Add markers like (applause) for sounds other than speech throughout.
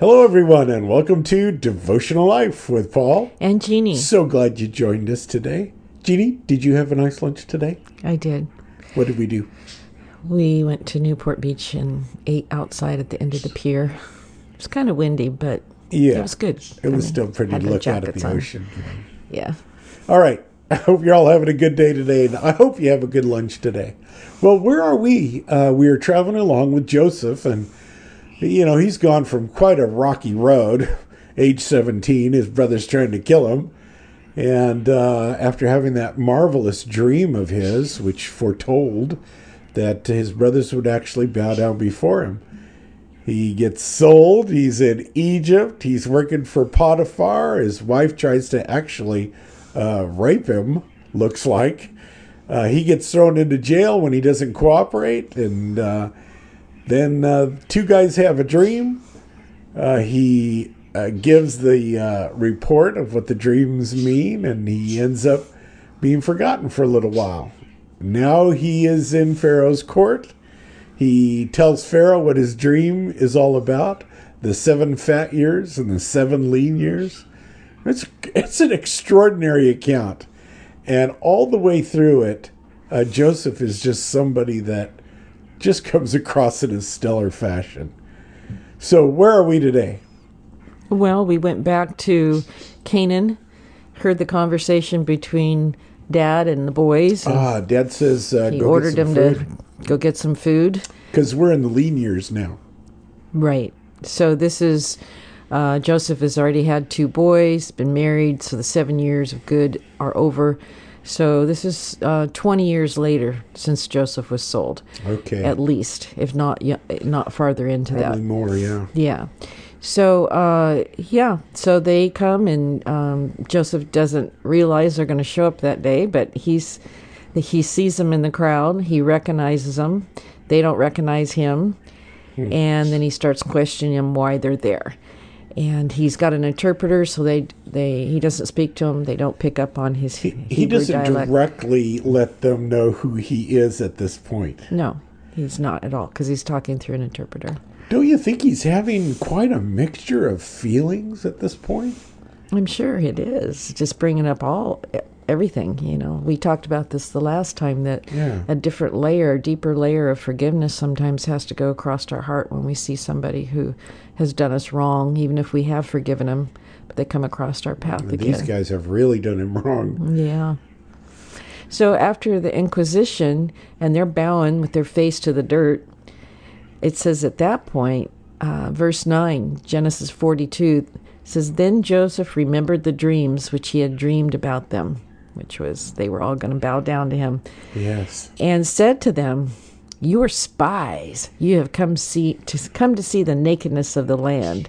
Hello, everyone, and welcome to Devotional Life with Paul. And Jeannie. So glad you joined us today. Jeannie, did you have a nice lunch today? I did. What did we do? We went to Newport Beach and ate outside at the end of the pier. (laughs) It was kind of windy, but Yeah, it was good. It I was mean, still pretty to look out at the on. ocean. Yeah. All right. (laughs) I hope you're all having a good day today, and I hope you have a good lunch today. Well, where are we? Uh, we are traveling along with Joseph, and you know he's gone from quite a rocky road. (laughs) Age 17, his brother's trying to kill him, and uh, after having that marvelous dream of his, which foretold that his brothers would actually bow down before him, he gets sold. He's in Egypt. He's working for Potiphar. His wife tries to actually uh, rape him, looks like. Uh, he gets thrown into jail when he doesn't cooperate. And uh, then uh, two guys have a dream. Uh, he uh, gives the uh, report of what the dreams mean, and he ends up being forgotten for a little while. Now he is in Pharaoh's court. He tells Pharaoh what his dream is all about the seven fat years and the seven lean years. It's, it's an extraordinary account. And all the way through it, uh, Joseph is just somebody that just comes across in a stellar fashion. So, where are we today? Well, we went back to Canaan, heard the conversation between Dad and the boys. and Ah, Dad says uh, he go ordered them some to go get some food. because we're in the lean years now. Right. So this is uh, Joseph has already had two boys, been married, so the seven years of good are over. So this is uh, 20 years later since Joseph was sold, Okay, at least, if not yeah, not farther into probably that. more. Yeah. Yeah. So uh, yeah, so they come and um, Joseph doesn't realize they're going to show up that day, but he's he sees them in the crowd. He recognizes them. They don't recognize him, and then he starts questioning them why they're there. And he's got an interpreter, so they they he doesn't speak to them. They don't pick up on his He, he doesn't dialect. directly let them know who he is at this point. no, he's not at all because he's talking through an interpreter. Don't you think he's having quite a mixture of feelings at this point? I'm sure it is. Just bringing up all everything, you know. We talked about this the last time that Yeah. a different layer, a deeper layer of forgiveness sometimes has to go across our heart when we see somebody who has done us wrong, even if we have forgiven them, but they come across our path And again. these guys have really done him wrong. Yeah. So after the Inquisition, and they're bowing with their face to the dirt, it says at that point, uh, verse 9, Genesis 42, says, Then Joseph remembered the dreams which he had dreamed about them, which was they were all going to bow down to him, Yes. and said to them, You are spies. You have come see to come to see the nakedness of the land.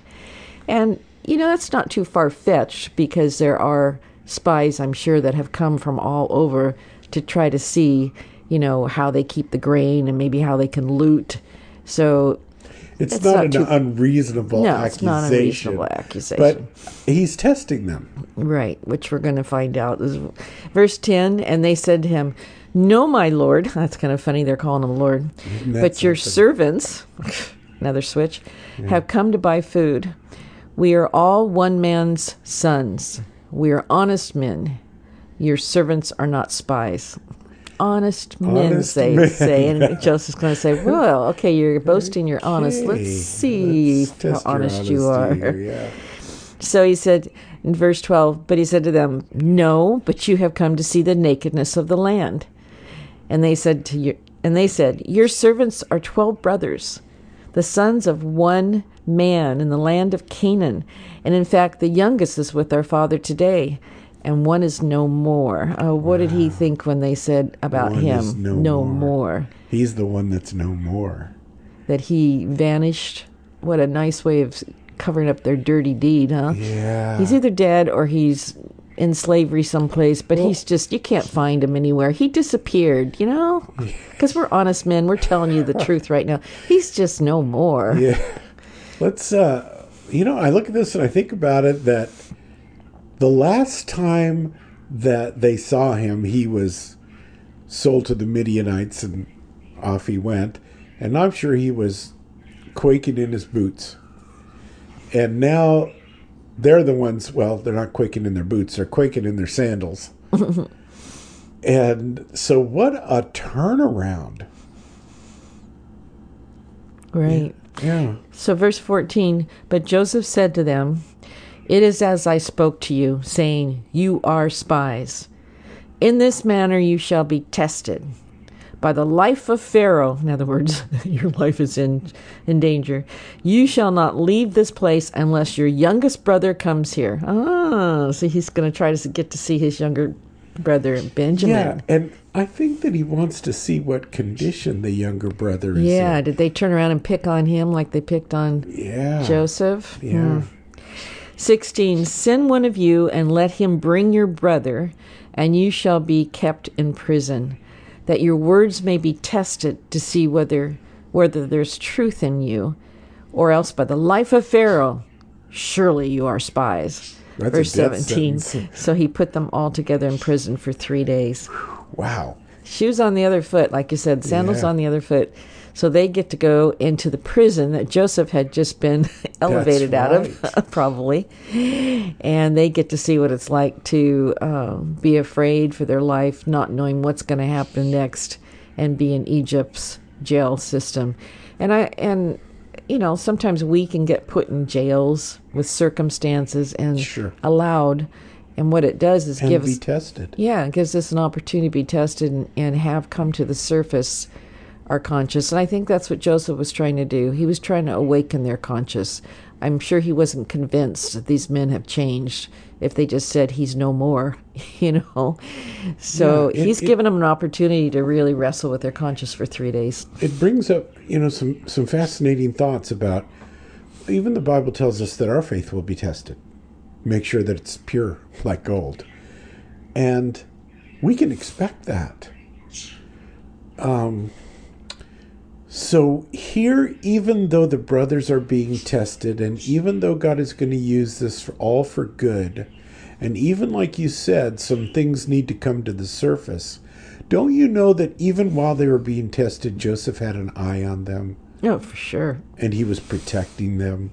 And you know that's not too far fetched because there are spies, I'm sure, that have come from all over to try to see, you know, how they keep the grain and maybe how they can loot. So It's, It's not, not an too- unreasonable no, accusation. it's not an unreasonable accusation. But he's testing them. Right, which we're going to find out. Verse 10 And they said to him, No, my Lord. (laughs) That's kind of funny. They're calling him Lord. Mm-hmm. But your something? servants, (laughs) another switch, have come to buy food. We are all one man's sons. We are honest men. Your servants are not spies. Honest men, Honest they men. say. And (laughs) Joseph's going to say, Well, okay, you're boasting you're honest. Let's see let's how honest you are. yeah. So he said in verse 12, But he said to them, No, but you have come to see the nakedness of the land. And they said to you, and they said, Your servants are twelve brothers, the sons of one man in the land of Canaan. And in fact, the youngest is with our father today, and one is no more. Oh, what did he think when they said about One him? is no more. more. He's the one that's no more. That he vanished. What a nice way of covering up their dirty deed, huh? Yeah. He's either dead or he's in slavery someplace, but he's just, you can't find him anywhere. He disappeared, you know? Because we're honest men. We're telling you the (laughs) truth right now. He's just no more. Yeah. Let's uh you know, I look at this and I think about it that the last time that they saw him, he was sold to the Midianites and off he went. And I'm sure he was quaking in his boots. and now they're the ones. Well, they're not quaking in their boots; they're quaking in their sandals. (laughs) and so, what a turnaround! Right. Yeah. So, verse 14 But Joseph said to them, It is as I spoke to you, saying, You are spies. In this manner you shall be tested. By the life of Pharaoh, in other words, (laughs) your life is in, in danger, you shall not leave this place unless your youngest brother comes here. Ah, so he's going to try to get to see his younger brother, Benjamin. Yeah, and I think that he wants to see what condition the younger brother is in. Yeah, in. did they turn around and pick on him like they picked on Yeah. Joseph? Yeah. Hmm. 16 Send one of you and let him bring your brother, and you shall be kept in prison, that your words may be tested to see whether whether there's truth in you, or else by the life of Pharaoh, surely you are spies. That's Verse 17. (laughs) So he put them all together in prison for three days. Wow. Shoes on the other foot, like you said, sandals Yeah. on the other foot. So they get to go into the prison that Joseph had just been (laughs) elevated out of, (laughs) probably. And they get to see what it's like to um, be afraid for their life, not knowing what's going to happen next, and be in Egypt's jail system. And I and you know sometimes we can get put in jails with circumstances and Sure. allowed. And what it does is And give be tested. yeah, it gives us an opportunity to be tested and, and have come to the surface our conscious. And I think that's what Joseph was trying to do. He was trying to awaken their conscious. I'm sure he wasn't convinced that these men have changed if they just said he's no more, (laughs) you know. So Yeah, it- he's it- given them an opportunity to really wrestle with their conscious for three days. It brings up, you know, some some fascinating thoughts about even the Bible tells us that our faith will be tested. Make sure that it's pure like gold. And we can expect that. Um so here even though the brothers are being tested and even though God is going to use this for all for good and even like you said some things need to come to the surface don't you know that even while they were being tested Joseph had an eye on them Oh, for sure. and he was protecting them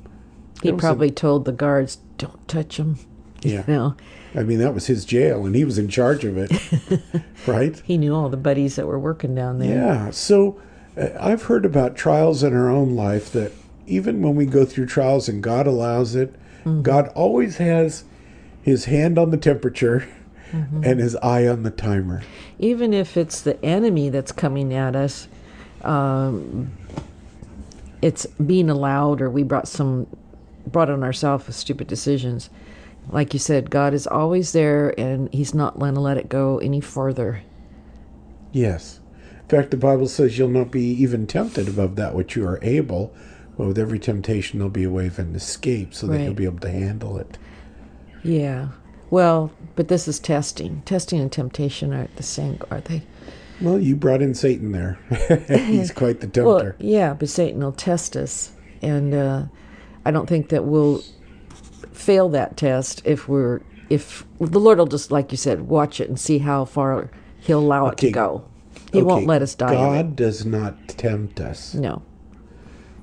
He was a- probably told the guards, "Don't touch him." (laughs) yeah You know, I mean that was his jail and he was in charge of it (laughs) right he knew all the buddies that were working down there. Yeah. So I've heard about trials in our own life that even when we go through trials and God allows it, God always has his hand on the temperature and his eye on the timer. even if it's the enemy that's coming at us, um, it's being allowed, or we brought some brought on ourselves with stupid decisions. Like you said, God is always there, and He's not going to let it go any further. Yes. In fact, the Bible says you'll not be even tempted above that which you are able, but with every temptation there'll be a way of an escape so that Right. you'll be able to handle it. Yeah. Well, but this is testing. Testing and temptation aren't the same, are they? Well, you brought in Satan there. (laughs) He's (laughs) quite the tempter. Well, yeah, but Satan will test us, and uh, I don't think that we'll fail that test if we're if the Lord will just like you said, watch it and see how far He'll allow it to go. He won't let us die. God does not tempt us, No,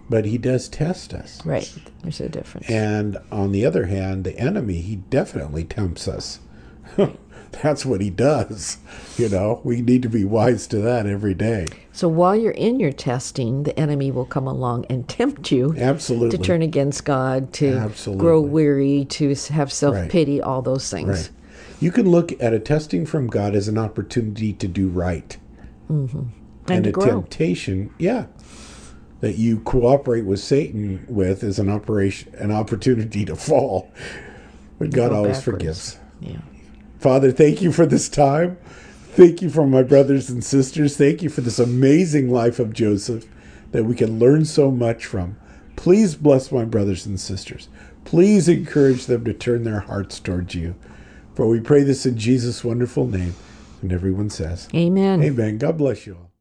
but he does test us. right. There's a difference. And on the other hand, the enemy, he definitely tempts us. (laughs) That's what he does. You know, we need to be wise to that every day. so while you're in your testing, the enemy will come along and tempt you Absolutely. to turn against God, to Absolutely. grow weary, to have self pity, all those things. Right. You can look at a testing from God as an opportunity to do right. Mm-hmm. And, and to a grow. temptation, yeah, that you cooperate with Satan with is an operation, an opportunity to fall. But God Go always backwards. forgives. Yeah. Father, thank you for this time. Thank you for my brothers and sisters. Thank you for this amazing life of Joseph that we can learn so much from. Please bless my brothers and sisters. Please encourage them to turn their hearts towards you. For we pray this in Jesus' wonderful name. And everyone says, Amen. Amen. God bless you all.